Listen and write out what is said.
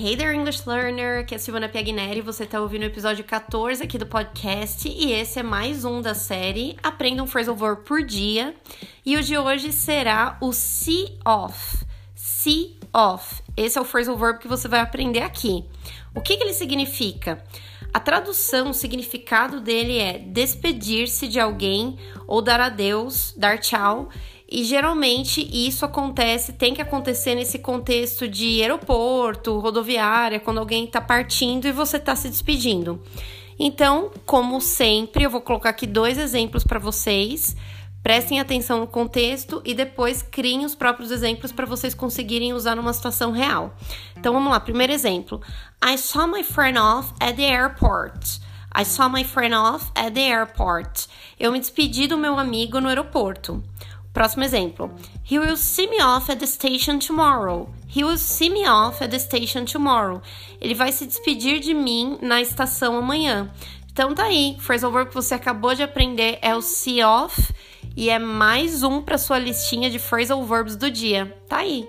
Hey there, English Learner! Aqui é a Silvana Piagneri, você está ouvindo o episódio 14 aqui do podcast e esse é mais um da série Aprenda um Phrasal Verb por dia. E o de hoje será o see off. See off. Esse é o phrasal verb que você vai aprender aqui. O que, que ele significa? A tradução, o significado dele é despedir-se de alguém ou dar adeus, dar tchau e geralmente isso acontece, tem que acontecer nesse contexto de aeroporto, rodoviária, quando alguém está partindo e você está se despedindo. Então, como sempre, eu vou colocar aqui dois exemplos para vocês. Prestem atenção no contexto e depois criem os próprios exemplos para vocês conseguirem usar numa situação real. Então vamos lá, primeiro exemplo. I saw my friend off at the airport. I saw my friend off at the airport. Eu me despedi do meu amigo no aeroporto. Próximo exemplo. He will see me off at the station tomorrow. He will see me off at the station tomorrow. Ele vai se despedir de mim na estação amanhã. Então tá aí, phrasal verb que você acabou de aprender é o see off e é mais um para sua listinha de phrasal verbs do dia. Tá aí.